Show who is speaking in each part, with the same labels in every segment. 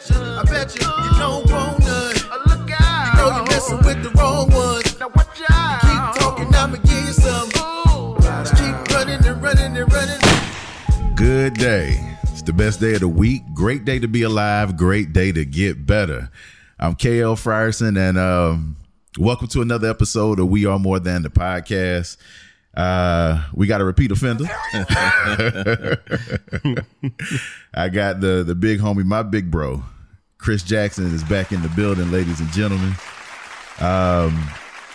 Speaker 1: bet you, I bet you, you don't want none. Look out. You know you're messing with the wrong ones. Now watch out. Keep talking, I'ma give you some. Just keep running and running and running.
Speaker 2: Good day. It's the best day of the week. Great day to be alive. Great day to get better. I'm KL Frierson, and um, welcome to another episode of We Are More Than the Podcast. Uh, we got a repeat offender. I got the the big homie, my big bro, Chris Jackson is back in the building, ladies and gentlemen. Um,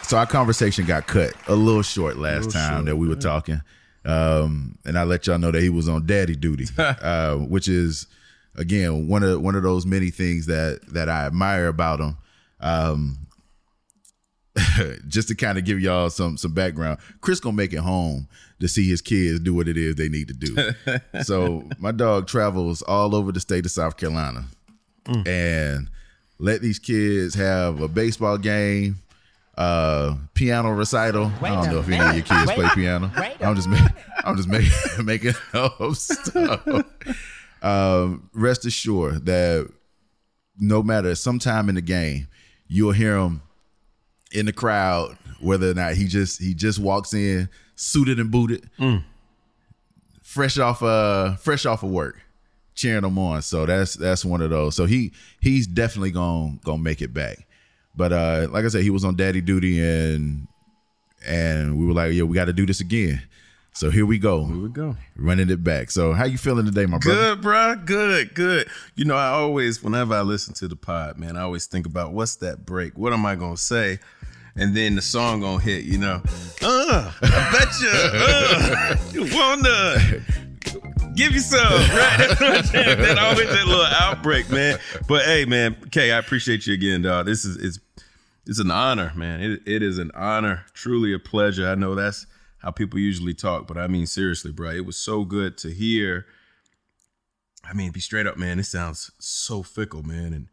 Speaker 2: so our conversation got cut a little short last time
Speaker 3: short,
Speaker 2: that we were talking. Um, and I let y'all know that he was on daddy duty, uh, which is again one of one of those many things that that I admire about him. Um, just to kind of give y'all some some background, Chris gonna make it home to see his kids do what it is they need to do. so my dog travels all over the state of South Carolina, and let these kids have a baseball game, uh, piano recital. I don't know if any of your kids play piano. I'm just making I'm just making making up stuff. um, rest assured that no matter sometime in the game, you'll hear him in the crowd, whether or not he just he just walks in suited and booted, fresh off uh fresh off of work, cheering them on. So that's that's one of those. So he he's definitely gonna gonna make it back. But uh like I said, he was on daddy duty and and we were like, yeah, we got to do this again. So here we go,
Speaker 3: Here we go.
Speaker 2: running it back. So how you feeling today, my brother?
Speaker 3: Good, bro. Good, good. You know, I always, whenever I listen to the pod, man, I always think about what's that break? What am I gonna say? And then the song gonna hit. You know, uh, I bet you, uh, you wanna give you some, right? That's what I'm saying. That always that little outbreak, man. But hey, man, Kay, I appreciate you again, dog. This is it's it's an honor, man. It, it is an honor, truly a pleasure. I know that's how people usually talk, but I mean seriously, bro. It was so good to hear. I mean, be straight up, man. It sounds so fickle, man, and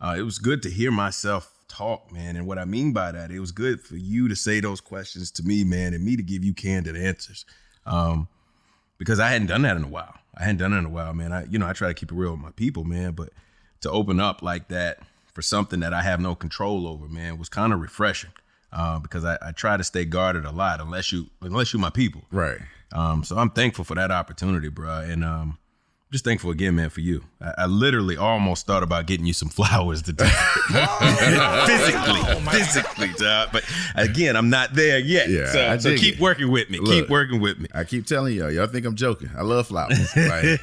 Speaker 3: uh, it was good to hear myself talk, man. And what I mean by that, it was good for you to say those questions to me, man, and me to give you candid answers, um, because I hadn't done that in a while. I hadn't done it in a while, man. I, you know, I try to keep it real with my people, man, but to open up like that for something that I have no control over, man, was kind of refreshing. Uh, because I, I try to stay guarded a lot, unless you unless you my people.
Speaker 2: Right.
Speaker 3: Um, so I'm thankful for that opportunity, bro, and um, just thankful again, man, for you. I, I literally almost thought about getting you some flowers today, physically, physically, dog. But again, I'm not there yet.
Speaker 2: Yeah,
Speaker 3: so, so keep
Speaker 2: it.
Speaker 3: working with me.
Speaker 2: Look.
Speaker 3: keep working with me.
Speaker 2: I keep telling y'all, y'all think I'm joking. I love flowers. Like,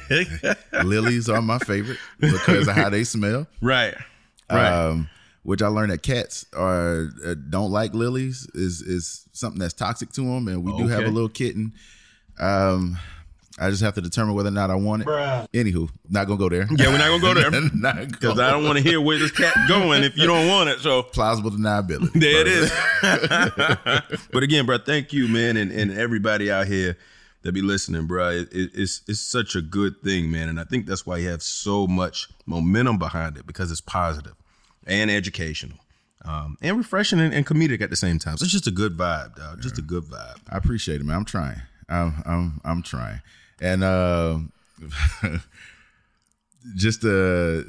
Speaker 2: lilies are my favorite because of how they smell.
Speaker 3: Right, right.
Speaker 2: Um, which I learned that cats are uh, don't like lilies is is something that's toxic to them, and we do have a little kitten. Um, I just have to determine whether or not I want it. Anywho, not gonna go there.
Speaker 3: yeah, we're not gonna go there because I don't want to hear where this cat going if you don't want it. So
Speaker 2: plausible deniability.
Speaker 3: There it is. but again, bro, thank you, man, and, and everybody out here that be listening, bro. It, it- it's it's such a good thing, man, and I think that's why you have so much momentum behind it because it's positive and educational. Um, and refreshing and, and comedic at the same time. So it's just a good vibe, dog. Just a good vibe.
Speaker 2: I appreciate it, man. I'm trying. I'm I'm I'm trying. And uh, just uh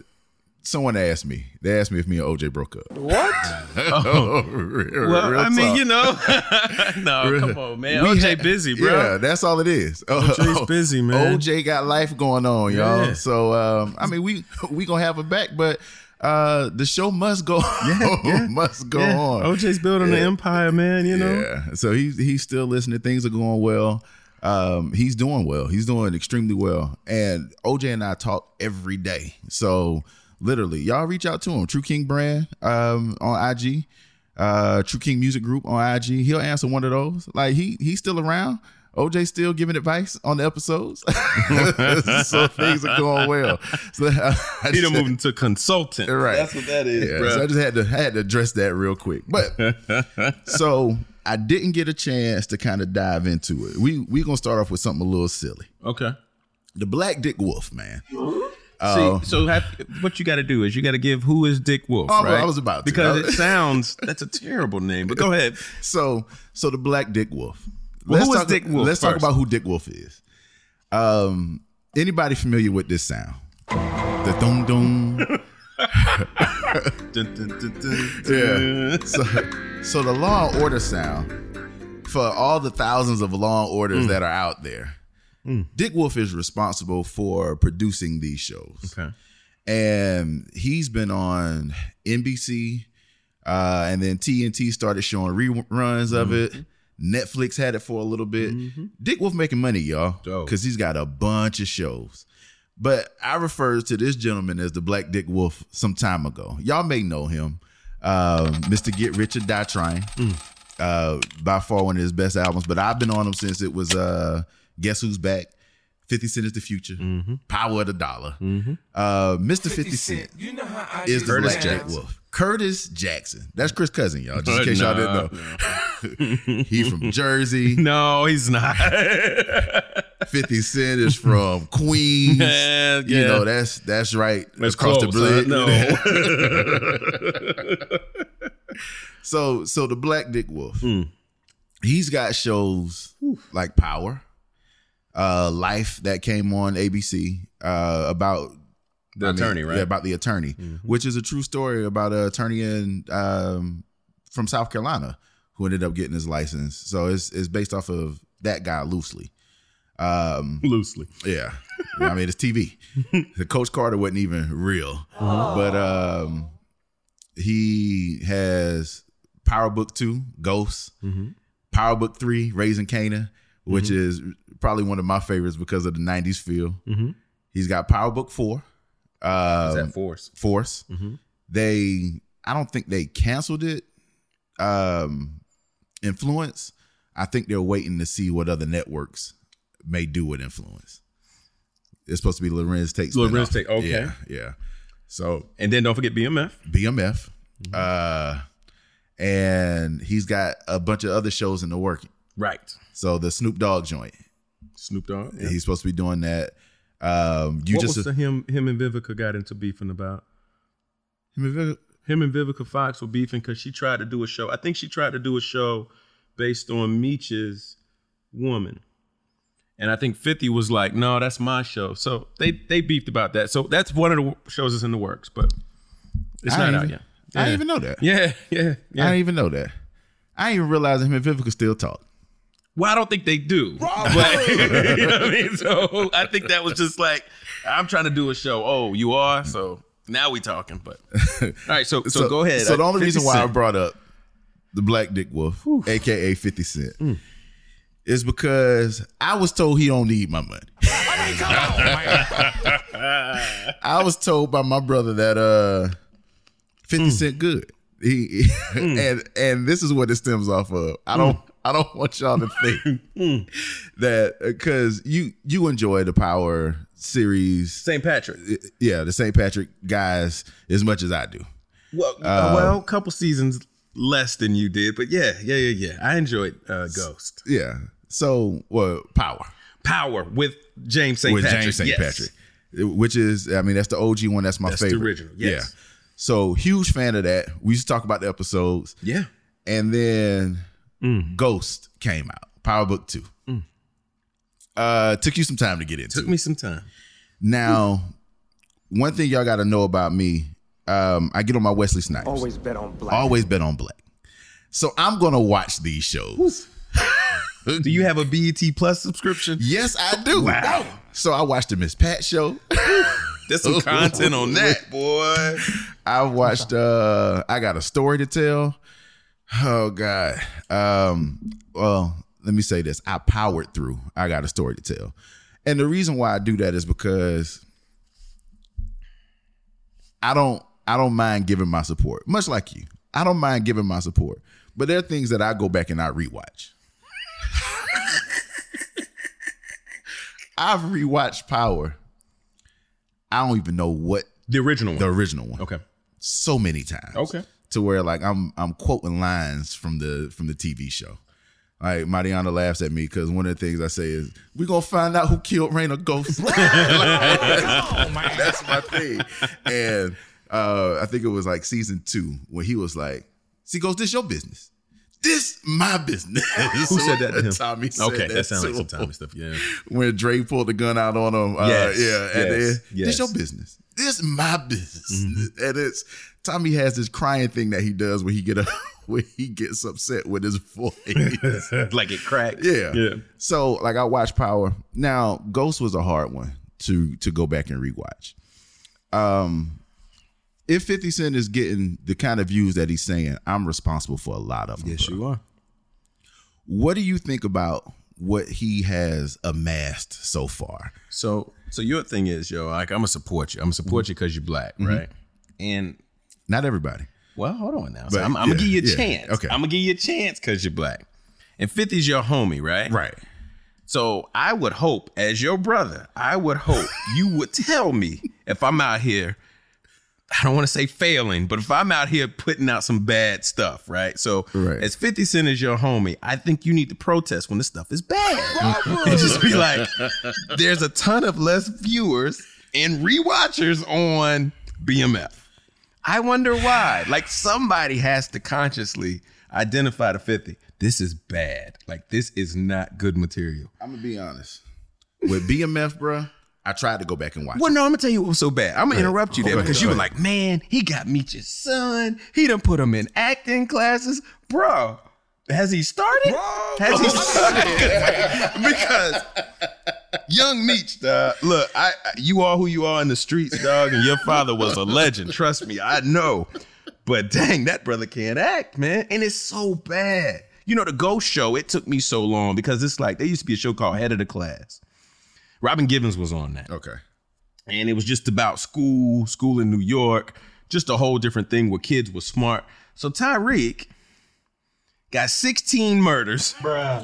Speaker 2: someone asked me. They asked me if me and OJ broke up.
Speaker 1: What?
Speaker 2: Oh, real,
Speaker 3: Well,
Speaker 2: real
Speaker 3: I mean,
Speaker 2: talk.
Speaker 3: you know, no, come on, man.
Speaker 2: We
Speaker 3: OJ
Speaker 2: had-
Speaker 3: busy, bro.
Speaker 2: Yeah, that's all it is.
Speaker 3: OJ's busy, man.
Speaker 2: OJ got life going on, y'all.
Speaker 3: Yeah.
Speaker 2: So um, I mean, we we gonna have her back, but uh, the show must go.
Speaker 3: yeah.
Speaker 2: must go
Speaker 3: Yeah,
Speaker 2: on.
Speaker 3: OJ's building an
Speaker 2: Yeah.
Speaker 3: empire, man. You know,
Speaker 2: Yeah. So he's he's still listening. Things are going well. Um, he's doing well. He's doing extremely well. And OJ and I talk every day. So literally, y'all reach out to him. True King Brand um, on IG. Uh, True King Music Group on IG. He'll answer one of those. Like he he's still around. OJ still giving advice on the episodes. so things are going well. So I, I
Speaker 3: he
Speaker 2: just-
Speaker 3: done moving to consultant.
Speaker 2: Right.
Speaker 3: That's what that is,
Speaker 2: yeah,
Speaker 3: bro.
Speaker 2: so I just had to I had to address that real quick. But so I didn't get a chance to kind of dive into it. We we gonna start off with something a little silly.
Speaker 3: okay.
Speaker 2: The Black Dick Wolf, man.
Speaker 3: See, so have, what you got to do is you got to give who is Dick Wolf,
Speaker 2: Oh,
Speaker 3: right?
Speaker 2: I was about to.
Speaker 3: because it sounds that's a terrible name. But go ahead.
Speaker 2: So so the Black Dick Wolf.
Speaker 3: Well, who is
Speaker 2: talk,
Speaker 3: Dick Wolf
Speaker 2: Let's talk about who Dick Wolf is. Um, anybody familiar with this sound? The dum dum,
Speaker 3: Dun, dun, dun,
Speaker 2: Yeah. So, so the Law and Order sound for all the thousands of Law and Orders hmm. that are out there. Hmm. Dick Wolf is responsible for producing these shows.
Speaker 3: Okay.
Speaker 2: and he's been on NBC, uh, and then TNT started showing reruns of hmm. it. Netflix had it for a little bit. Mm-hmm. Dick Wolf making money, y'all, because he's got a bunch of shows. But I referred to this gentleman as the Black Dick Wolf some time ago. Y'all may know him, um, Mr. Get Rich or Die Trying. Uh, by far one of his best albums. But I've been on him since it was uh, Guess Who's Back, 50 Cent is the Future, Power of the Dollar. Uh, Mr. 50, Cent
Speaker 4: You know how I
Speaker 2: is the
Speaker 3: Curtis
Speaker 2: Black
Speaker 4: down.
Speaker 2: Dick Wolf. Curtis Jackson. That's Chris Cousin, y'all. Just in case y'all didn't know. he from Jersey.
Speaker 3: No, he's not.
Speaker 2: 50 Cent is from Queens.
Speaker 3: Yeah,
Speaker 2: You know, that's that's right.
Speaker 3: That's
Speaker 2: across the
Speaker 3: close,
Speaker 2: bridge.
Speaker 3: huh? No.
Speaker 2: So so the Black Dick Wolf.
Speaker 3: Hmm.
Speaker 2: He's got shows like Power, uh, Life that came on ABC uh, about
Speaker 3: The
Speaker 2: I mean,
Speaker 3: attorney, right? Mm-hmm.
Speaker 2: Yeah, about the attorney, which is a true story about an attorney in um, from South Carolina who ended up getting his license. So it's it's based off of that guy loosely. Um,
Speaker 3: Loosely.
Speaker 2: yeah, I mean it's TV. the Coach Carter wasn't even real, but um, he has Power Book Two, Ghosts, Power Book Three, Raising Kanan, which is probably one of my favorites because of the '90s feel. He's got Power Book Four, um,
Speaker 3: Is that force?
Speaker 2: Force. They, I don't think they canceled it. Um, Influence. I think they're waiting to see what other networks may do with Influence. It's supposed to be Larenz Tate. Larenz
Speaker 3: take. Okay.
Speaker 2: Yeah, yeah. So
Speaker 3: And then don't forget BMF.
Speaker 2: BMF, uh, and he's got a bunch of other shows in the working.
Speaker 3: Right.
Speaker 2: So the Snoop Dogg joint,
Speaker 3: Snoop Dogg. Yeah.
Speaker 2: he's supposed to be doing that. Um, you
Speaker 3: what
Speaker 2: just
Speaker 3: was the him him and Vivica got into beefing about? Him and Vivica Fox were beefing because she tried to do a show. I think she tried to do a show based on Meech's woman. And I think 50 was like, no, that's my show. So they they beefed about that. So that's one of the shows that's in the works, but it's
Speaker 2: I
Speaker 3: not
Speaker 2: didn't
Speaker 3: out
Speaker 2: even,
Speaker 3: yet.
Speaker 2: I didn't even know that.
Speaker 3: Yeah, yeah,
Speaker 2: I didn't even know that. I didn't even realize him and Vivica still talk.
Speaker 3: Well, I don't think they do. But you know what I mean? So I think that was just like, I'm trying to do a show. Oh, you are? So now we talking. But all right, so so, go ahead.
Speaker 2: So the only
Speaker 3: 50
Speaker 2: reason why I brought up the Black Dick Wolf, aka Fifty Cent,
Speaker 3: Mm.
Speaker 2: is because I was told he don't need my money. I was told by my brother that uh, Fifty
Speaker 3: Mm.
Speaker 2: Cent good. He and and this is what it stems off of. I don't. I don't want y'all to think that uh, because you you enjoy the Power series,
Speaker 3: St. Patrick.
Speaker 2: yeah, the St. Patrick guys as much as I do.
Speaker 3: Well, uh, uh, well, a couple seasons less than you did, but yeah, yeah, yeah, yeah. I enjoyed uh, Ghost.
Speaker 2: Yeah. So, well, Power
Speaker 3: Power with James St.
Speaker 2: with
Speaker 3: Patrick.
Speaker 2: James St.
Speaker 3: yes.
Speaker 2: Patrick, which is, I mean, that's the OG one. That's my
Speaker 3: That's the
Speaker 2: favorite.
Speaker 3: original, yes.
Speaker 2: Yeah. So huge fan of that. We used to talk about the episodes,
Speaker 3: Yeah.
Speaker 2: and then
Speaker 3: Mm.
Speaker 2: Ghost came out, Power Book Two. Uh, took you some time to get into.
Speaker 3: Took me some time.
Speaker 2: Now, one thing y'all got to know about me, um, I get on my Wesley Snipes.
Speaker 5: Always bet on black.
Speaker 2: Always bet on black. So I'm gonna watch these shows.
Speaker 3: Do you have a BET Plus subscription?
Speaker 2: Yes, I do.
Speaker 3: Wow.
Speaker 2: So I watched the Miss Pat show.
Speaker 3: There's some content on that, boy.
Speaker 2: I watched uh I got a story to tell. Oh God. Um well, let me say this. I powered through. I got a story to tell. And the reason why I do that is because I don't I don't mind giving my support. Much like you. I don't mind giving my support. But there are things that I go back and I rewatch. I've rewatched Power. I don't even know what
Speaker 3: The original one.
Speaker 2: the original one
Speaker 3: okay.
Speaker 2: so many times.
Speaker 3: Okay.
Speaker 2: To where like I'm I'm quoting lines from the from the TV show. Like Mariana laughs at me because one of the things I say is, "We're gonna find out who killed Raina Ghost." That's my thing. And uh, I think it was like season two when he was like, "See, Ghost, this is your business. This my business.
Speaker 3: Who said that to him?
Speaker 2: Tommy said
Speaker 3: okay,
Speaker 2: that,
Speaker 3: that sounds like some. Tommy stuff. Yeah.
Speaker 2: When Dre pulled the gun out on him. Uh,
Speaker 3: Yes,
Speaker 2: yeah. And
Speaker 3: yes,
Speaker 2: then,
Speaker 3: yes. Mm-hmm.
Speaker 2: this your business. This my business. And it's Tommy has this crying thing that he does when he get a when he gets upset with his voice.
Speaker 3: like it cracked.
Speaker 2: Yeah.
Speaker 3: Yeah.
Speaker 2: So like I watched Power. Now Ghost was a hard one to to go back and rewatch. Um if 50 Cent is getting the kind of views that he's saying, I'm responsible for a lot of them.
Speaker 3: Yes,
Speaker 2: bro.
Speaker 3: you are.
Speaker 2: What do you think about what he has amassed so far?
Speaker 3: So, so your thing is, yo, like I'm gonna support you. I'm gonna support you because you're black, mm-hmm. right? And
Speaker 2: Not everybody.
Speaker 3: well, hold on now. So
Speaker 2: But,
Speaker 3: I'm, I'm gonna give you a
Speaker 2: yeah,
Speaker 3: chance.
Speaker 2: okay.
Speaker 3: I'm gonna give you a chance because you're black. And 50's your homie, right?
Speaker 2: Right.
Speaker 3: So I would hope, as your brother, I would hope you would tell me if I'm out here. I don't want to say failing, but if I'm out here putting out some bad stuff, right? So,
Speaker 2: Right.
Speaker 3: as 50 Cent is your homie, I think you need to protest when the stuff is bad. and just be like, there's a ton of less viewers and rewatchers on BMF. I wonder why. Like, somebody has to consciously identify the 50. This is bad. Like, this is not good material.
Speaker 2: I'm gonna be honest. With BMF, bruh, I tried to go back and watch.
Speaker 3: Well,
Speaker 2: it.
Speaker 3: no, I'm gonna tell you what was so bad. I'm gonna interrupt you oh, there
Speaker 2: Okay,
Speaker 3: because you were like, man, he got meet your son. He done put him in acting classes, bro. Has he started? Bro. Has he started? because young Meech, dog. Look, I, I- you are who you are in the streets, dog, and your father was a legend. Trust me, I know. But dang, that brother can't act, man, and it's so bad. You know, the Ghost Show. It took me so long because it's like there used to be a show called Head of the Class. Robin Givens was on that
Speaker 2: Okay.
Speaker 3: and it was just about school, school in New York, just a whole different thing where kids were smart. So Tariq got 16 murders, Bruh.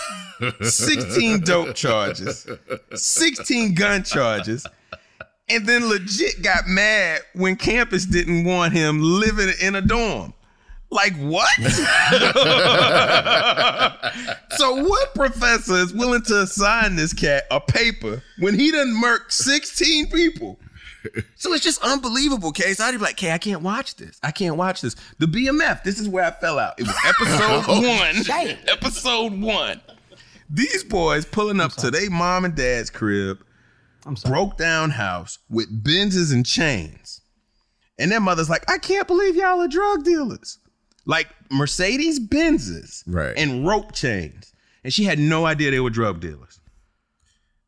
Speaker 3: 16 dope charges, 16 gun charges, and then legit got mad when campus didn't want him living in a dorm. Like what? so what professor is willing to assign this cat a paper when he done murked 16 people? So it's just unbelievable, Case. I'd be like, "Okay, I can't watch this. I can't watch this." The BMF. This is where I fell out. It was episode one. episode one. These boys pulling up to their mom and dad's crib, I'm broke down house with Benzes and chains, and their mother's like, "I can't believe y'all are drug dealers." Like Mercedes Benzes,
Speaker 2: Right.
Speaker 3: and rope chains, and she had no idea they were drug dealers.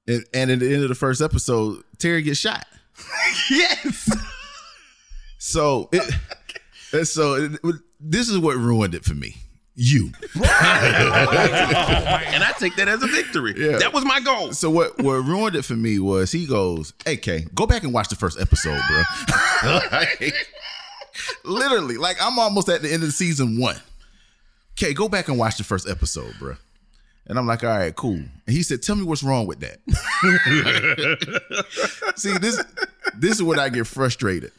Speaker 2: And, and at the end of the first episode, Terry gets shot.
Speaker 3: Yes.
Speaker 2: So it, so it, this is what ruined it for me. You.
Speaker 3: and I take that as a victory.
Speaker 2: Yeah.
Speaker 3: That was my goal.
Speaker 2: So what what ruined it for me was he goes, "Hey, K, go back and watch the first episode, bro." Literally, like I'm almost at the end of season one. K, go back and watch the first episode, bro. And I'm like, all right, cool. And he said, "Tell me what's wrong with that." See, this this is what I get frustrated.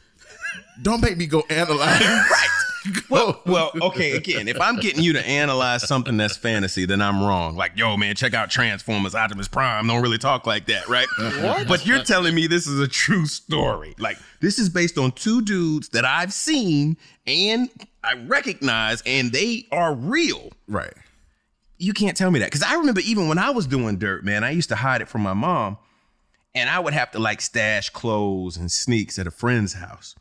Speaker 2: Don't make me go analyze. right.
Speaker 3: Well, well, okay. Again, if I'm getting you to analyze something that's fantasy, then I'm wrong. Like, yo, man, check out Transformers: Optimus Prime. Don't really talk like that, right? But you're telling me this is a true story. Like, this is based on two dudes that I've seen and I recognize, and they are real.
Speaker 2: right.
Speaker 3: you can't tell me that because I remember even when I was doing dirt, man, I used to hide it from my mom, and I would have to like stash clothes and sneaks at a friend's house.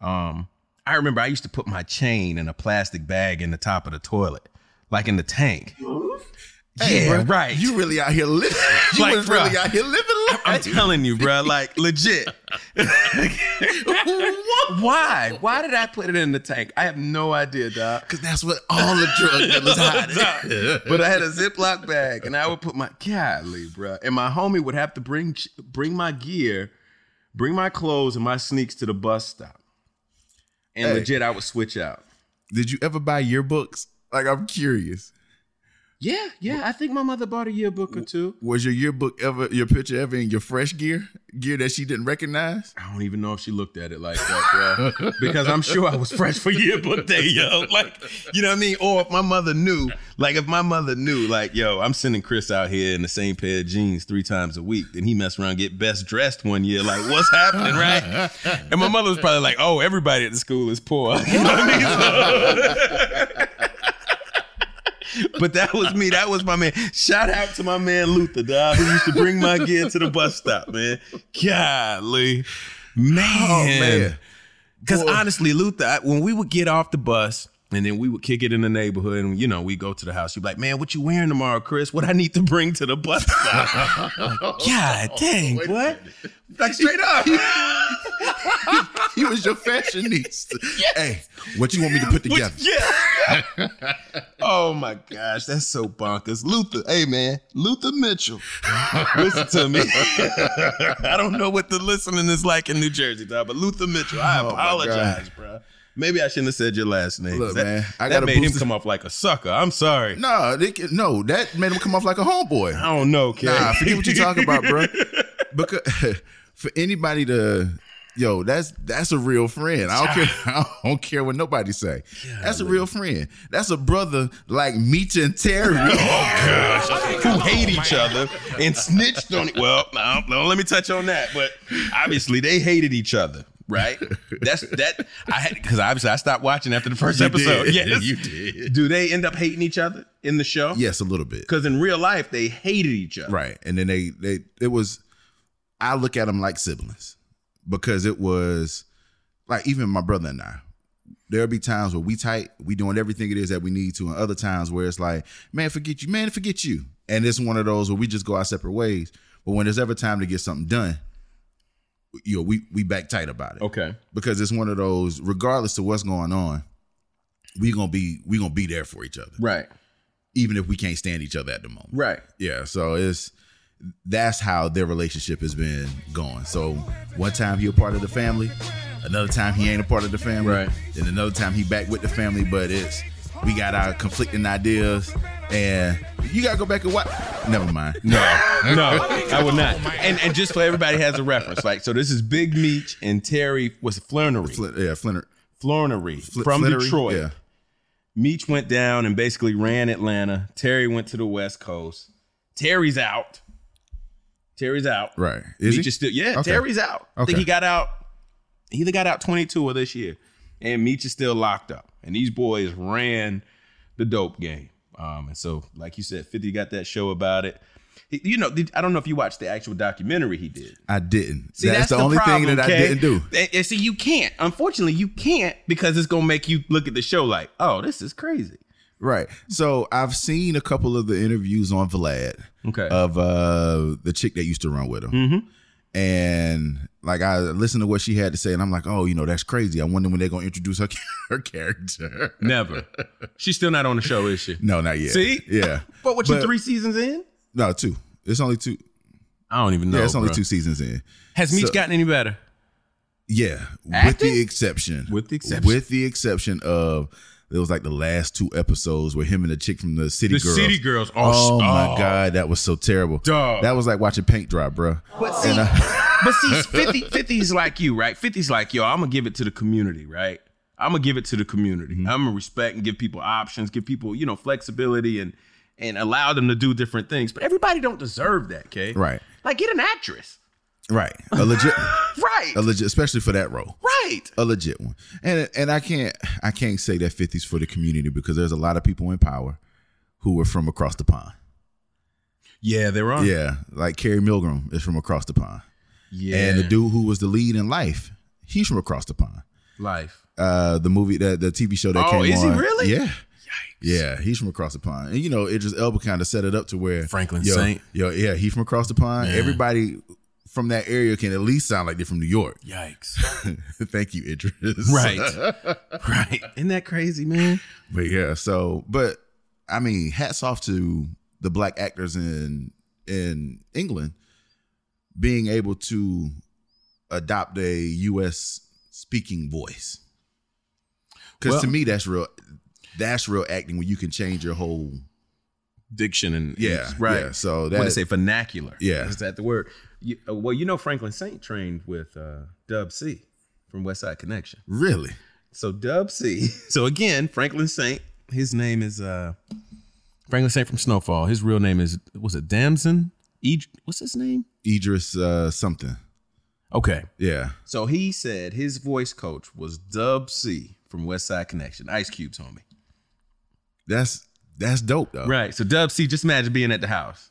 Speaker 3: Um, I remember I used to put my chain in a plastic bag in the top of the toilet, like in the tank.
Speaker 2: Hey,
Speaker 3: yeah,
Speaker 2: bro,
Speaker 3: right.
Speaker 2: You really out here living. You
Speaker 3: Like,
Speaker 2: was really
Speaker 3: bruh.
Speaker 2: out here living life.
Speaker 3: I'm telling you, bro, like legit. Why? Why did I put it in the tank? I have no idea, dog.
Speaker 2: Because that's what all the drug dealers hide.
Speaker 3: but I had a Ziploc bag, and I would put my golly, bro. And my homie would have to bring bring my gear, bring my clothes and my sneaks to the bus stop. And
Speaker 2: Hey.
Speaker 3: legit, I would switch out.
Speaker 2: Did you ever buy yearbooks? Like, I'm curious.
Speaker 3: Yeah, yeah. I think my mother bought a yearbook or two.
Speaker 2: Was your yearbook ever, your picture ever in your fresh gear? Gear that she didn't recognize?
Speaker 3: I don't even know if she looked at it like that, bro. because I'm sure I was fresh for yearbook day, yo. Like, you know what I mean? Or if my mother knew, like, if my mother knew, like, yo, I'm sending Chris out here in the same pair of jeans three times a week, then he mess around get best dressed one year. Like, what's happening, right? And my mother was probably like, oh, everybody at the school is poor. You know what I mean? So- but that was me. That was my man. Shout out to my man Luther, dog, who used to bring my gear to the bus stop, man. Golly. Man.
Speaker 2: Oh man.
Speaker 3: Because honestly, Luther, I- when we would get off the bus and then we would kick it in the neighborhood and, you know, we go to the house, you'd be like, man, what you wearing tomorrow, Chris? What I need to bring to the bus stop? God dang, what? Like straight up.
Speaker 2: He was your fashionista. Hey, what you want me to put together?
Speaker 3: Yeah. oh my gosh, that's so bonkers. Luther, hey man, Luther Mitchell. Listen to me. I don't know what the listening is like in New Jersey, dog, but Luther Mitchell, I
Speaker 2: Oh,
Speaker 3: apologize, bro. Maybe I shouldn't have said your last name.
Speaker 2: Look,
Speaker 3: that,
Speaker 2: man, I
Speaker 3: that
Speaker 2: gotta
Speaker 3: made him come off like a sucker. I'm sorry.
Speaker 2: No, they, can- no, that made him come off like a homeboy.
Speaker 3: I don't know, kid.
Speaker 2: Nah, forget what you're talking about, bro. Because for anybody to, yo, that's that's a real friend. I don't care. I don't care what nobody say. That's a real friend. That's a brother like Meech and Terry.
Speaker 3: Oh, who hate each other and snitched on. it. Well, no, no, let me touch on that. But obviously, they hated each other, right? That's that. I had because obviously I stopped watching after the first
Speaker 2: You
Speaker 3: episode.
Speaker 2: did.
Speaker 3: Yes,
Speaker 2: You did.
Speaker 3: Do they end up hating each other in the show?
Speaker 2: yes, a little bit.
Speaker 3: Because in real life, they hated each other.
Speaker 2: Right. And then they they it was I look at them like siblings because it was like even my brother and I. There'll be times where we tight, we doing everything it is that we need to, and other times where it's like, man, forget you, man, forget you. And it's one of those where we just go our separate ways. But when there's ever time to get something done, you know, we we back tight about it
Speaker 3: Okay.
Speaker 2: because it's one of those. Regardless of what's going on, we gonna be we gonna be there for each other,
Speaker 3: Right.
Speaker 2: even if we can't stand each other at the moment.
Speaker 3: Right.
Speaker 2: Yeah, so it's that's how their relationship has been going. So one time he a part of the family, another time he ain't a part of the family,
Speaker 3: Right.
Speaker 2: Then another time he back with the family, but it's we got our conflicting ideas, and you gotta go back and watch. Never mind.
Speaker 3: No, no, I would not. And and just so everybody has a reference, like so, this is Big Meech and Terry was Flernery,
Speaker 2: Flint, yeah, Flinter
Speaker 3: Flernery
Speaker 2: Fl-
Speaker 3: from Detroit.
Speaker 2: Yeah,
Speaker 3: Meech went down and basically ran Atlanta. Terry went to the West Coast. Terry's out. Terry's out.
Speaker 2: right. Is
Speaker 3: Meech
Speaker 2: he?
Speaker 3: is still yeah.
Speaker 2: Okay.
Speaker 3: Terry's out. I think he got out. He either got out 22 or this year, and Meech is still locked up. And these boys ran the dope game. Um, and so, like you said, 50 got that show about it. He- you know, I don't know if you watched the actual documentary he did.
Speaker 2: I didn't.
Speaker 3: See,
Speaker 2: that's, the, only
Speaker 3: problem,
Speaker 2: thing that I didn't do.
Speaker 3: And, and see, you can't. Unfortunately, you can't because it's gonna make you look at the show like, oh, this is crazy.
Speaker 2: Right. So I've seen a couple of the interviews on Vlad.
Speaker 3: Okay.
Speaker 2: Of uh the chick that used to run with him.
Speaker 3: Mhm.
Speaker 2: And like I listened to what she had to say, and I'm like, oh, you know, that's crazy. I wonder when they're gonna introduce her her character.
Speaker 3: Never. She's still not on the show, is she?
Speaker 2: no, not yet.
Speaker 3: See?
Speaker 2: Yeah.
Speaker 3: But what you three seasons in?
Speaker 2: No, two. It's only two.
Speaker 3: I don't even know.
Speaker 2: yeah, it's only
Speaker 3: bruh.
Speaker 2: two seasons in.
Speaker 3: Has Meech
Speaker 2: So-
Speaker 3: gotten any better?
Speaker 2: Yeah, with the exception,
Speaker 3: With the exception.
Speaker 2: with the exception of it was like the last two episodes where him and the chick from the City
Speaker 3: The
Speaker 2: Girls.
Speaker 3: City Girls.
Speaker 2: Oh,
Speaker 3: Oh,
Speaker 2: my
Speaker 3: oh.
Speaker 2: god, that was so terrible.
Speaker 3: Dog.
Speaker 2: That was like watching paint dry, bro.
Speaker 3: But see,
Speaker 2: And, uh,
Speaker 3: but see, 50, 50's like you, right? 50's like, yo, I'm gonna give it to the community, right? I'm gonna give it to the community.
Speaker 2: Mm-hmm.
Speaker 3: I'm gonna respect and give people options, give people, you know, flexibility and and allow them to do different things. But everybody don't deserve that, okay?
Speaker 2: Right.
Speaker 3: Like get an actress.
Speaker 2: Right, a legit,
Speaker 3: Right.
Speaker 2: a legit, especially for that role.
Speaker 3: right.
Speaker 2: a legit one. And and I can't I can't say that 50's for the community because there's a lot of people in power who are from across the pond.
Speaker 3: Yeah, they're on.
Speaker 2: Yeah, like Carrie Milgram is from across the pond.
Speaker 3: Yeah.
Speaker 2: And the dude who was the lead in Life, he's from across the pond.
Speaker 3: life.
Speaker 2: Uh the movie that the TV show that came from.
Speaker 3: Oh,
Speaker 2: came
Speaker 3: is he really?
Speaker 2: Yeah. Yeah, he's from across the pond. And you know, Idris Elba kind of set it up to where
Speaker 3: Franklin
Speaker 2: yo,
Speaker 3: Saint.
Speaker 2: Yo, yeah, he's from across the pond. Everybody from that area can at least sound like they're from New York.
Speaker 3: Yikes.
Speaker 2: Thank you, Idris.
Speaker 3: right. right. Isn't that crazy, man?
Speaker 2: But yeah, so but I mean, hats off to the black actors in in England being able to adopt a US speaking voice. Cuz
Speaker 3: Well-
Speaker 2: to me that's real that's real acting when you can change your whole
Speaker 3: Diction and
Speaker 2: Yeah,
Speaker 3: right.
Speaker 2: yeah, so
Speaker 3: what they
Speaker 2: that-
Speaker 3: say vernacular.
Speaker 2: Yeah.
Speaker 3: is that the word? You, uh, well, you know Franklin Saint trained with uh, Dub C from Westside Connection.
Speaker 2: really.
Speaker 3: So Dub C. So again, Franklin Saint. His name is uh, Franklin Saint from Snowfall. His real name is was it Damson? E- what's his name?
Speaker 2: Idris uh something.
Speaker 3: Okay.
Speaker 2: Yeah.
Speaker 3: So he said his voice coach was Dub C from Westside Connection. Ice Cube's homie.
Speaker 2: That's That's dope though.
Speaker 3: Right. So Dub C, just imagine being at the house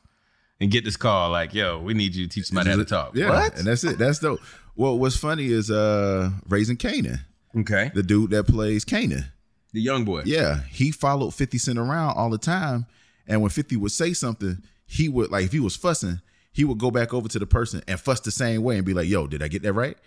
Speaker 3: and get this call like, yo, we need you to teach somebody how to talk.
Speaker 2: Yeah,
Speaker 3: What?
Speaker 2: and that's it. That's dope. Well, what's funny is uh Raising Kanan,
Speaker 3: Okay.
Speaker 2: the dude that plays Kanan.
Speaker 3: The young boy.
Speaker 2: Yeah, he followed 50 Cent around all the time. And when 50 would say something, he would like if he was fussing, he would go back over to the person and fuss the same way and be like, yo, did I get that right?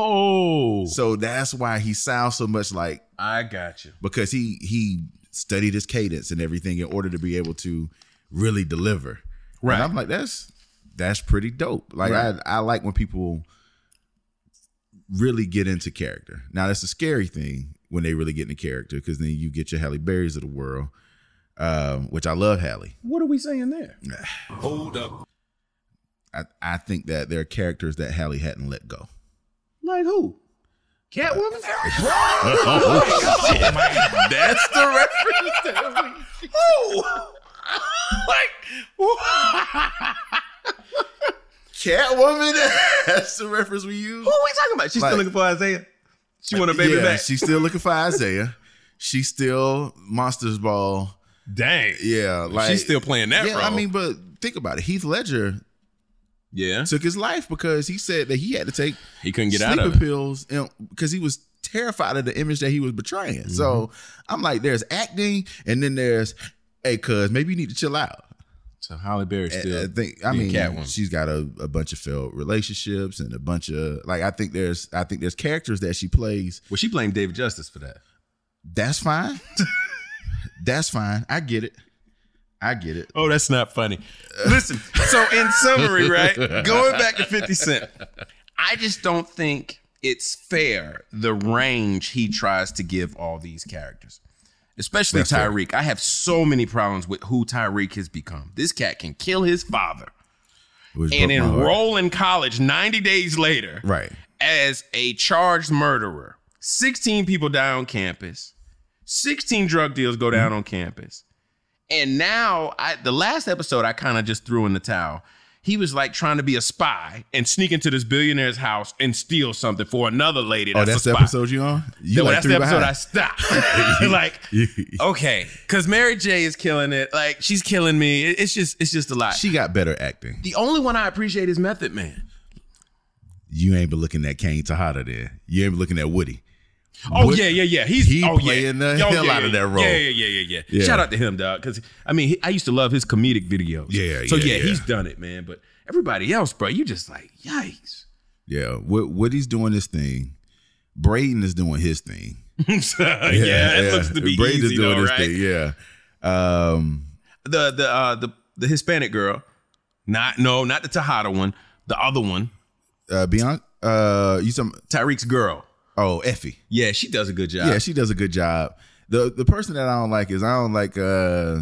Speaker 3: Oh.
Speaker 2: So that's why he sounds so much like
Speaker 3: I got you.
Speaker 2: because he he studied his cadence and everything in order to be able to really deliver.
Speaker 3: Right.
Speaker 2: And I'm like, that's that's pretty dope. Like
Speaker 3: Right.
Speaker 2: I I like when people really get into character. Now that's a scary thing when they really get into character because then you get your Halle Berrys of the world, um, which I love Halle.
Speaker 3: What are we saying there? Hold up.
Speaker 2: I, I think that there are characters that Halle hadn't let go.
Speaker 3: Like who? Catwoman?
Speaker 2: That's the reference.
Speaker 3: Who? like
Speaker 2: Catwoman. That's the reference we use.
Speaker 3: who are we talking about? She's
Speaker 2: Like-
Speaker 3: still looking for Isaiah. She want a baby
Speaker 2: yeah,
Speaker 3: back.
Speaker 2: she's still looking for Isaiah. She's still Monsters Ball.
Speaker 3: Dang.
Speaker 2: Yeah, like
Speaker 3: she's still playing that
Speaker 2: Yeah,
Speaker 3: role.
Speaker 2: I mean, but think about it. Heath Ledger
Speaker 3: yeah.
Speaker 2: took his life because he said that he had to take
Speaker 3: He couldn't get out of
Speaker 2: pills because he was terrified of the image that he was betraying. So
Speaker 3: Mm-hmm.
Speaker 2: I'm like, there's acting, and then there's, hey, cuz maybe you need to chill out.
Speaker 3: So Halle Berry still.
Speaker 2: I think I mean
Speaker 3: Catwoman.
Speaker 2: she's got a, a bunch of failed relationships and a bunch of like I think there's I think there's characters that she plays.
Speaker 3: well, she blamed David Justice for that.
Speaker 2: That's fine. That's fine. I get it. I get it.
Speaker 3: Oh, that's not funny. Listen, so in summary, right? Going back to 50 Cent, I just don't think it's fair the range he tries to give all these characters. Especially
Speaker 2: That's.
Speaker 3: Tariq. I have so many problems with who Tariq has become. This cat can kill his father and
Speaker 2: broke my heart.
Speaker 3: enroll in college 90 days later
Speaker 2: Right.
Speaker 3: as a charged murderer. 16 people die on campus. 16 drug deals go down mm-hmm. on campus. And now, I, the last episode, I kind of just threw in the towel. He was like trying to be a spy and sneak into this billionaire's house and steal something for another lady.
Speaker 2: Oh,
Speaker 3: That's,
Speaker 2: that's
Speaker 3: a
Speaker 2: the
Speaker 3: spy.
Speaker 2: episode you on? You
Speaker 3: That-
Speaker 2: like
Speaker 3: that's the episode
Speaker 2: behind.
Speaker 3: I stopped. like, okay, because Mary J is killing it. Like, she's killing me. It's just, it's just a lot.
Speaker 2: She got better acting.
Speaker 3: the only one I appreciate is Method Man.
Speaker 2: You ain't been looking at Cane Tejada there. You ain't been looking at Woody.
Speaker 3: Oh yeah, yeah, yeah. He's
Speaker 2: he
Speaker 3: oh,
Speaker 2: playing
Speaker 3: yeah.
Speaker 2: the
Speaker 3: Oh,
Speaker 2: hell
Speaker 3: yeah,
Speaker 2: out of that role.
Speaker 3: Yeah, yeah, yeah, yeah, yeah. Shout out to him, dog. Because I mean, he, I used to love his comedic videos.
Speaker 2: Yeah,
Speaker 3: So
Speaker 2: yeah,
Speaker 3: he's done it, man. But everybody else, bro, you just like yikes.
Speaker 2: Yeah, what what he's doing this thing. Brayden is doing his thing.
Speaker 3: yeah, it looks to be easy
Speaker 2: is doing
Speaker 3: though,
Speaker 2: his
Speaker 3: right?
Speaker 2: thing. Yeah. Um,
Speaker 3: The the uh the the Hispanic girl, not no, not the Tejada one, the other one,
Speaker 2: uh, Bianca, uh, you some
Speaker 3: Tariq's girl.
Speaker 2: Oh Effie.
Speaker 3: Yeah, she does a good job.
Speaker 2: Yeah, she does a good job. The the person that I don't like is I don't like uh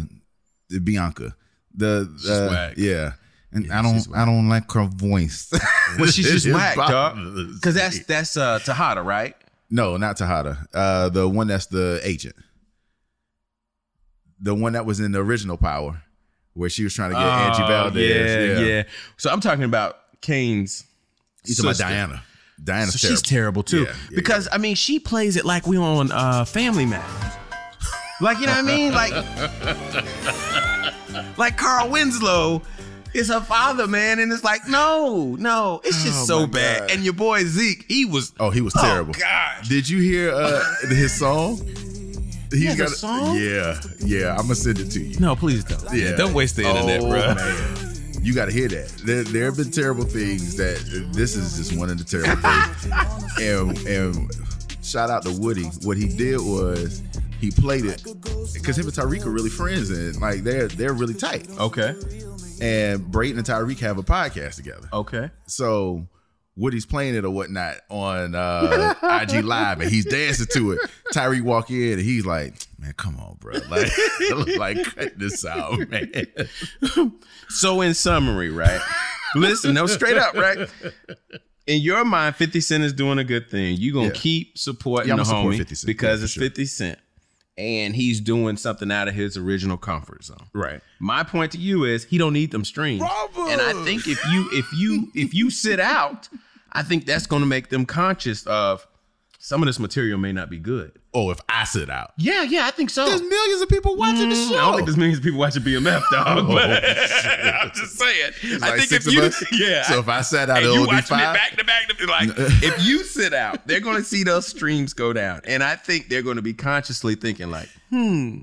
Speaker 2: Bianca. The uh,
Speaker 3: whack.
Speaker 2: yeah. And I don't I don't like her voice.
Speaker 3: well, she's just whack, dog. Because that's that's uh Tejada, right?
Speaker 2: no, not Tejada. Uh the one that's the agent. The one that was in the original Power, where she was trying to get Angie
Speaker 3: Oh,
Speaker 2: Valdez.
Speaker 3: Yeah, yeah, So I'm talking about Cane's.
Speaker 2: You talking about. Diana. Diana's
Speaker 3: So
Speaker 2: terrible.
Speaker 3: she's terrible too.
Speaker 2: Yeah, yeah,
Speaker 3: because I mean, she plays it like we on uh, Family Matters. Like you know what I mean? Like, like Carl Winslow is her father, man, and it's like, no, no, it's just
Speaker 2: Oh,
Speaker 3: so bad.
Speaker 2: God.
Speaker 3: And your boy Zeke, he was.
Speaker 2: Oh, he was terrible.
Speaker 3: gosh.
Speaker 2: Did you hear uh his song? He's
Speaker 3: has a song?
Speaker 2: Yeah, yeah. I'm gonna send it to you.
Speaker 3: No, please don't.
Speaker 2: Yeah.
Speaker 3: don't waste the internet,
Speaker 2: oh,
Speaker 3: bro.
Speaker 2: Man. You got to hear that. There, there have been terrible things that this is just one of the terrible things. And and shout out to Woody. What he did was he played it because him and Tariq are really friends and like they're they're really tight.
Speaker 3: Okay,
Speaker 2: And Brayden and Tariq have a podcast together.
Speaker 3: okay.
Speaker 2: So Woody's playing it or whatnot on uh, IG Live, and he's dancing to it. Tyree walk in, and he's like, "Man, come on, bro! Like, like cut this out, man."
Speaker 3: So in summary, right? Listen, no, straight up, right? In your mind, 50 Cent is doing a good thing. You're gonna
Speaker 2: Yeah.
Speaker 3: keep supporting
Speaker 2: Yeah,
Speaker 3: the
Speaker 2: I'ma support
Speaker 3: homie
Speaker 2: 50 Cent.
Speaker 3: because
Speaker 2: Yeah,
Speaker 3: it's
Speaker 2: sure.
Speaker 3: 50 Cent. And he's doing something out of his original comfort zone.
Speaker 2: Right.
Speaker 3: My point to you is he don't need them streams. And I think if you if you if you sit out, I think that's gonna make them conscious of some of this material may not be good.
Speaker 2: Oh, if I sit out.
Speaker 3: Yeah, yeah, I think so.
Speaker 2: There's millions of people watching the
Speaker 3: Mm,
Speaker 2: show.
Speaker 3: I don't think there's millions of people watching BMF, dog. But I'm just saying. I
Speaker 2: Like
Speaker 3: think if you,
Speaker 2: us?
Speaker 3: yeah.
Speaker 2: So if I sat out,
Speaker 3: and
Speaker 2: it
Speaker 3: you
Speaker 2: would be
Speaker 3: watching it back to back, to like if you sit out, they're going to see those streams go down, and I think they're going to be consciously thinking like, hmm,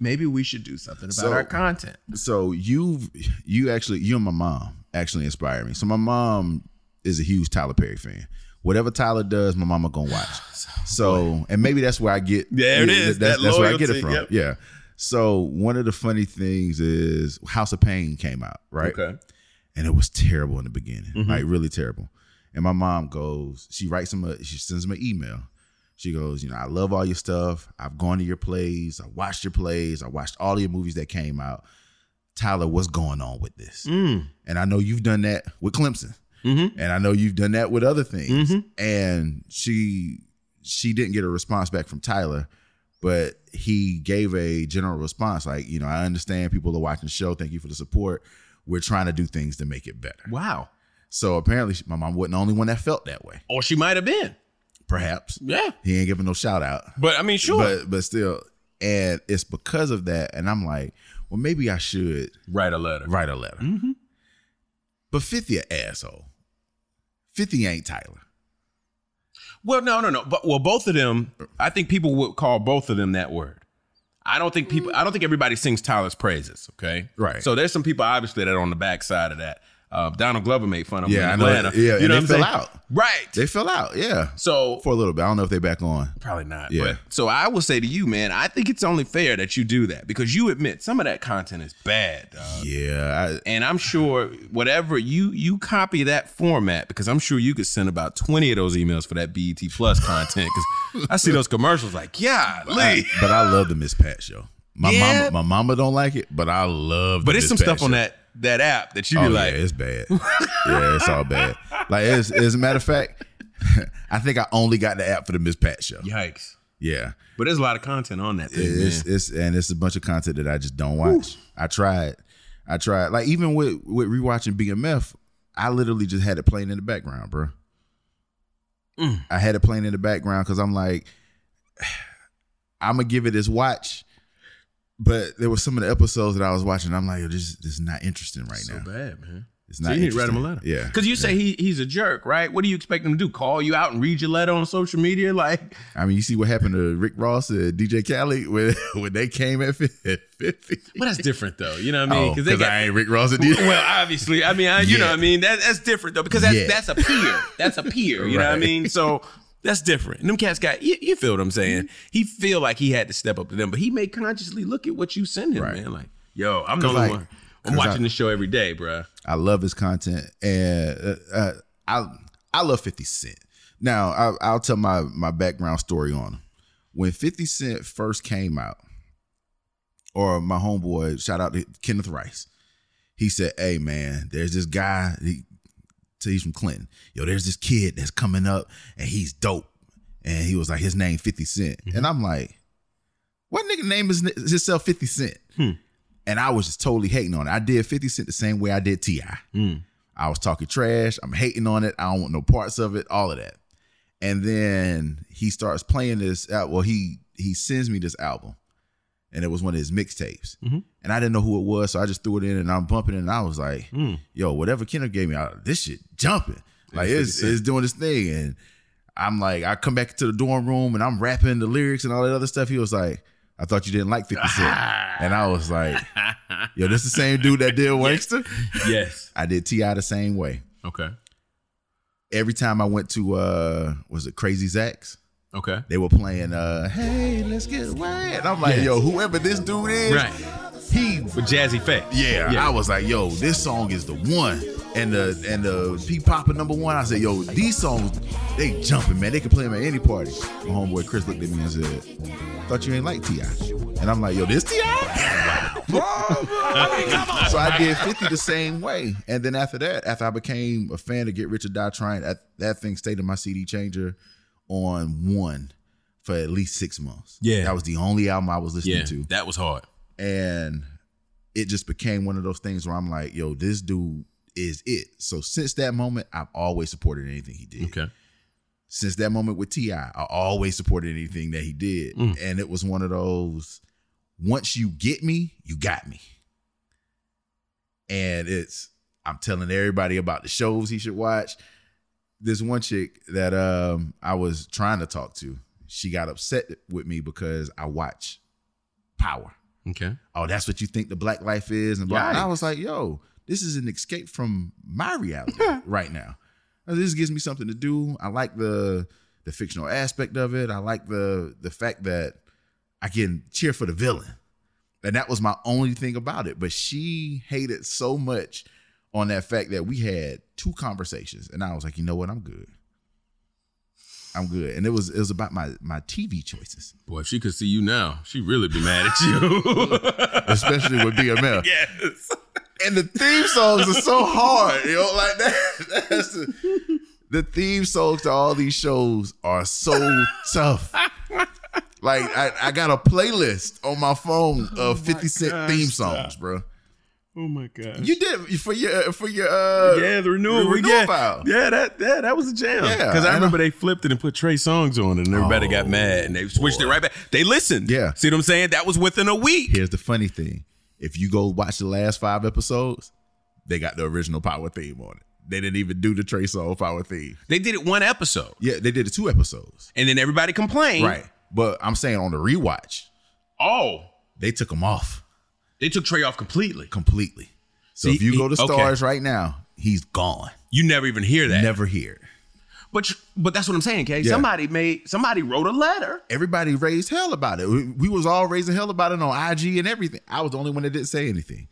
Speaker 3: maybe we should do something about
Speaker 2: So-
Speaker 3: our content.
Speaker 2: so you you actually you and my mom actually inspired me. So my mom is a huge Tyler Perry fan. Whatever Tyler does, my mama gonna watch. So and maybe that's where I get
Speaker 3: There it is,
Speaker 2: That's,
Speaker 3: that
Speaker 2: that's where I get it from.
Speaker 3: yep.
Speaker 2: Yeah. So one of the funny things is House of Payne came out, right?
Speaker 3: Okay.
Speaker 2: And it was terrible in the beginning,
Speaker 3: Mm-hmm.
Speaker 2: like really terrible. And my mom goes, she writes him a, she sends him an email. She goes, you know, I love all your stuff. I've gone to your plays. I watched your plays. I watched all your movies that came out. Tyler, what's going on with this?
Speaker 3: Mm.
Speaker 2: And I know you've done that with Clemson.
Speaker 3: Mm-hmm.
Speaker 2: And I know you've done that with other things.
Speaker 3: Mhm.
Speaker 2: And she she didn't get a response back from Tyler, but he gave a general response like, you know, I understand people are watching the show. Thank you for the support. We're trying to do things to make it better.
Speaker 3: Wow.
Speaker 2: So apparently, my mom wasn't the only one that felt that way.
Speaker 3: Or she might have been.
Speaker 2: Perhaps
Speaker 3: Yeah.
Speaker 2: he ain't giving no shout out,
Speaker 3: But I mean, sure.
Speaker 2: but but still, and it's because of that. And I'm like, well, maybe I should
Speaker 3: Write a letter.
Speaker 2: write a letter.
Speaker 3: Mm-hmm.
Speaker 2: But Fifty an asshole. Fifty ain't Tyler.
Speaker 3: Well, no, no, no. But well, both of them, I think people would call both of them that word. I don't think people. I don't think everybody sings Tyler's praises. Okay,
Speaker 2: Right.
Speaker 3: So there's some people obviously that are on the backside of that. Uh, Donald Glover made fun of
Speaker 2: Yeah,
Speaker 3: him in
Speaker 2: I know.
Speaker 3: Atlanta.
Speaker 2: Yeah,
Speaker 3: you
Speaker 2: and
Speaker 3: know
Speaker 2: they
Speaker 3: what I'm
Speaker 2: fell
Speaker 3: saying?
Speaker 2: out.
Speaker 3: Right.
Speaker 2: They fell out. Yeah,
Speaker 3: so
Speaker 2: for a little bit. I don't know if they're back on.
Speaker 3: Probably not.
Speaker 2: Yeah.
Speaker 3: But so I will say to you, man, I think it's only fair that you do that because you admit some of that content is bad. dog.
Speaker 2: Yeah, I,
Speaker 3: And I'm sure whatever you you copy that format because I'm sure you could send about 20 of those emails for that BET Plus content because I see those commercials like, yeah,
Speaker 2: I- but I love the Miss Pat show. My
Speaker 3: Yeah.
Speaker 2: mama, my mama don't like it, but I love.
Speaker 3: but
Speaker 2: the
Speaker 3: it's
Speaker 2: Miss
Speaker 3: some
Speaker 2: Pat
Speaker 3: stuff on that that app that you
Speaker 2: Oh
Speaker 3: be like,
Speaker 2: yeah, it's bad. yeah, it's all bad. Like as, as a matter of fact, I think I only got the app for the Miss Pat show.
Speaker 3: yikes.
Speaker 2: Yeah,
Speaker 3: But there's a lot of content on that thing,
Speaker 2: it's it's and it's a bunch of content that I just don't watch. I tried, I tried. Like even with with rewatching BMF, I literally just had it playing in the background, bro.
Speaker 3: Mm.
Speaker 2: I had it playing in the background because I'm like, I'm gonna give it this watch. But there were some of the episodes that I was watching. I'm like, Yo, this, this is not interesting right
Speaker 3: so
Speaker 2: now.
Speaker 3: bad, man.
Speaker 2: It's
Speaker 3: So
Speaker 2: not.
Speaker 3: you need to write him a letter.
Speaker 2: Yeah,
Speaker 3: Because you say he he's a jerk, right? What do you expect him to do? Call you out and read your letter on social media? Like,
Speaker 2: I mean, you see what happened to Rick Ross and DJ Khaled when when they came at 50.
Speaker 3: well, that's different though. You know what I mean?
Speaker 2: Oh, because I ain't Rick Ross and DJ.
Speaker 3: well, obviously, I mean, I, you know what I mean? That, that's different though because that's
Speaker 2: Yeah.
Speaker 3: that's a peer. That's a peer. You know what I mean? So that's different. And them cats got you, you feel what I'm saying? He feel like he had to step up to them, but he may consciously look at what you send him,
Speaker 2: Right.
Speaker 3: man. Like, yo, I'm the only
Speaker 2: like,
Speaker 3: one. I'm watching
Speaker 2: I-
Speaker 3: the show every day, bruh.
Speaker 2: I love his content, and uh, uh, I I love Fifty Cent. Now I, I'll tell my my background story on him. When Fifty Cent first came out, or my homeboy, shout out to Kenneth Rice, he said, "Hey man, there's this guy. He, so he's from Clinton. Yo, there's this kid that's coming up, and he's dope." And he was like, his name Fifty Cent, and I'm like, what nigga name is himself Fifty Cent? And I was just totally hating on it. I did 50 Cent the same way I did T.I. I was talking trash. I'm hating on it. I don't want no parts of it, all of that. And then he starts playing this. Well, he he sends me this album. And it was one of his mixtapes.
Speaker 3: Mhm.
Speaker 2: And I didn't know who it was. So I just threw it in and I'm bumping it. And I was like,
Speaker 3: Mm.
Speaker 2: yo, whatever Kenneth gave me, I, this shit jumping. Like
Speaker 3: It's
Speaker 2: it's
Speaker 3: 50 Cent.
Speaker 2: it's doing this thing. And I'm like, I come back to the dorm room and I'm rapping the lyrics and all that other stuff. He was like, I thought you didn't like 50 Cent. and I was like, yo, this is the same dude that did Wankster?
Speaker 3: yes.
Speaker 2: I did T.I. the same way.
Speaker 3: Okay.
Speaker 2: Every time I went to uh was it Crazy Zach's?
Speaker 3: Okay.
Speaker 2: They were playing uh Hey, let's get away. And I'm like,
Speaker 3: Yeah.
Speaker 2: yo, whoever this dude is,
Speaker 3: Right.
Speaker 2: he
Speaker 3: With Jazze Pha.
Speaker 2: yeah,
Speaker 3: Yeah.
Speaker 2: I was like, yo, this song is the one. And the and the P Popper number one, I said, yo, these songs, they jumping, man. They can play them at any party. My homeboy Chris looked at me and said, Thought you ain't like T.I. And I'm like, yo, this T.I.? so I did 50 the same way. And then after that, after I became a fan of Get Rich or Die Trying, that, that thing stayed in my CD changer on one for at least six months.
Speaker 3: Yeah.
Speaker 2: That was the only album I was listening
Speaker 3: Yeah.
Speaker 2: to
Speaker 3: That was hard.
Speaker 2: and it just became one of those things where I'm like, yo, this dude is it. So since that moment, I've always supported anything he did.
Speaker 3: Okay.
Speaker 2: since that moment with T.I., I always supported anything that he did, mm. and it was one of those. Once you get me, you got me. And it's I'm telling everybody about the shows he should watch. This one chick that um I was trying to talk to, she got upset with me because I watch Power.
Speaker 3: Okay.
Speaker 2: Oh, that's what you think the black life is, and blah. And I was like, yo, this is an escape from my reality right now. This gives me something to do. I like the the fictional aspect of it. I like the the fact that I can cheer for the villain. And that was my only thing about it. But she hated so much on that fact that we had two conversations. And I was like, you know what? I'm good. I'm good. And it was it was about my my TV choices,
Speaker 3: Boy, if she could see you now, she'd really be mad at you.
Speaker 2: especially with BMF.
Speaker 3: yes.
Speaker 2: And the theme songs are so hard, you know, like that. That's the, the theme songs to all these shows are so tough. Like I, I got a playlist on my phone of 50 Cent
Speaker 3: gosh,
Speaker 2: theme
Speaker 3: stop.
Speaker 2: songs, bro.
Speaker 3: Oh my gosh.
Speaker 2: You did for your for your uh
Speaker 3: yeah, the renewal,
Speaker 2: renewal
Speaker 3: yeah,
Speaker 2: file.
Speaker 3: yeah, that yeah, that was a jam.
Speaker 2: Yeah,
Speaker 3: because I
Speaker 2: and
Speaker 3: remember they flipped it and put Trey Songz on it, and everybody got
Speaker 2: Oh,
Speaker 3: mad, and they switched it right back. They listened.
Speaker 2: Yeah.
Speaker 3: see what I'm saying? That was within a week.
Speaker 2: Here's the funny thing. If you go watch the last five episodes, they got the original power theme on it. They didn't even do the Trey Songz power theme.
Speaker 3: They did it one episode,
Speaker 2: Yeah, they did it two episodes.
Speaker 3: and then everybody complained.
Speaker 2: Right. But I'm saying on the rewatch,
Speaker 3: Oh,
Speaker 2: they took them off.
Speaker 3: They took Trey off completely.
Speaker 2: completely. So
Speaker 3: See,
Speaker 2: if you go to
Speaker 3: he- okay.
Speaker 2: Starz right now, he's gone.
Speaker 3: You never even hear that.
Speaker 2: Never hear. it.
Speaker 3: But but that's what I'm saying, Kay.
Speaker 2: Yeah.
Speaker 3: Somebody made somebody wrote a letter.
Speaker 2: Everybody raised hell about it. We, we was all raising hell about it on IG and everything. I was the only one that didn't say anything.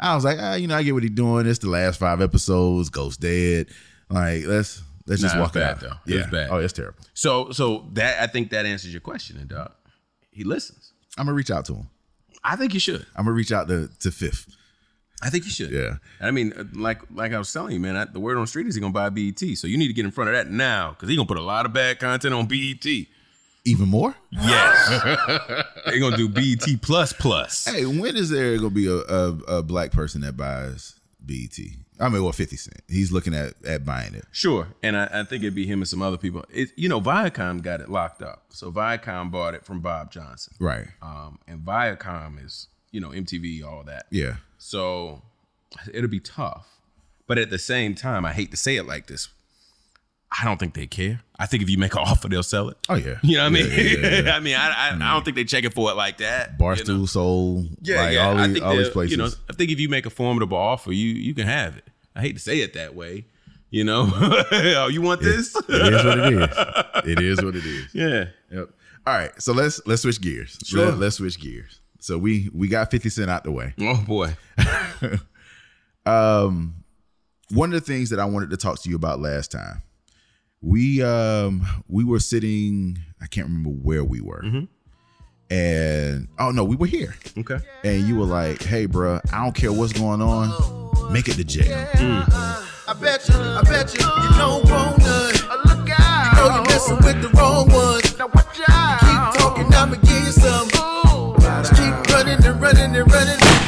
Speaker 2: I was like, ah, you know, I get what he's doing. It's the last five episodes. Ghost dead. Like let's let's just
Speaker 3: Nah, it
Speaker 2: walk
Speaker 3: was
Speaker 2: it
Speaker 3: bad,
Speaker 2: out.
Speaker 3: though. It
Speaker 2: Yeah.
Speaker 3: was bad.
Speaker 2: Oh, it's terrible.
Speaker 3: So so that I think that answers your question, and dog. He listens.
Speaker 2: I'm gonna reach out to him.
Speaker 3: I think you should.
Speaker 2: I'm gonna reach out to to Fifth.
Speaker 3: I think you should.
Speaker 2: Yeah.
Speaker 3: I mean, like like I was telling you, man. I, the word on the street is he gonna buy BET, so you need to get in front of that now because he gonna put a lot of bad content on BET.
Speaker 2: Even more.
Speaker 3: Yes, They're gonna do BET plus plus.
Speaker 2: Hey, when is there gonna be a, a, a black person that buys BET? I mean, well, Fifty Cent. He's looking at at buying it.
Speaker 3: Sure, and I, I think it'd be him and some other people. It, you know, Viacom got it locked up, so Viacom bought it from Bob Johnson.
Speaker 2: Right.
Speaker 3: Um, and Viacom is you know MTV, all that.
Speaker 2: Yeah.
Speaker 3: So it'll be tough. But at the same time, I hate to say it like this. I don't think they care. I think if you make an offer, they'll sell it.
Speaker 2: Oh yeah.
Speaker 3: You know what I mean?
Speaker 2: yeah, yeah, yeah.
Speaker 3: I mean, I, I, I don't think they checking for it like that.
Speaker 2: Barstool,
Speaker 3: you know?
Speaker 2: Soul,
Speaker 3: Yeah,
Speaker 2: like
Speaker 3: yeah.
Speaker 2: all
Speaker 3: I
Speaker 2: these,
Speaker 3: think
Speaker 2: all these places.
Speaker 3: You know, I think if you make a formidable offer, you you can have it. I hate to say it that way. You know, oh, you want this?
Speaker 2: it is what it is. It is what it is.
Speaker 3: yeah.
Speaker 2: Yep. All right, so let's let's switch gears.
Speaker 3: Sure.
Speaker 2: Let, us switch gears. So we we got Fifty Cent out the way.
Speaker 3: Oh boy.
Speaker 2: Um, one of the things that I wanted to talk to you about last time, we um we were sitting. I can't remember where we were, and oh no, we were here.
Speaker 3: Okay.
Speaker 2: And you were like, "Hey, bruh, I don't care what's going on. Make it to jail."
Speaker 1: I bet you, I bet you, you don't want none. Look out. You know you're messing with the wrong ones. Now watch out. Keep talking, I'ma give you some. Just keep running and running and running.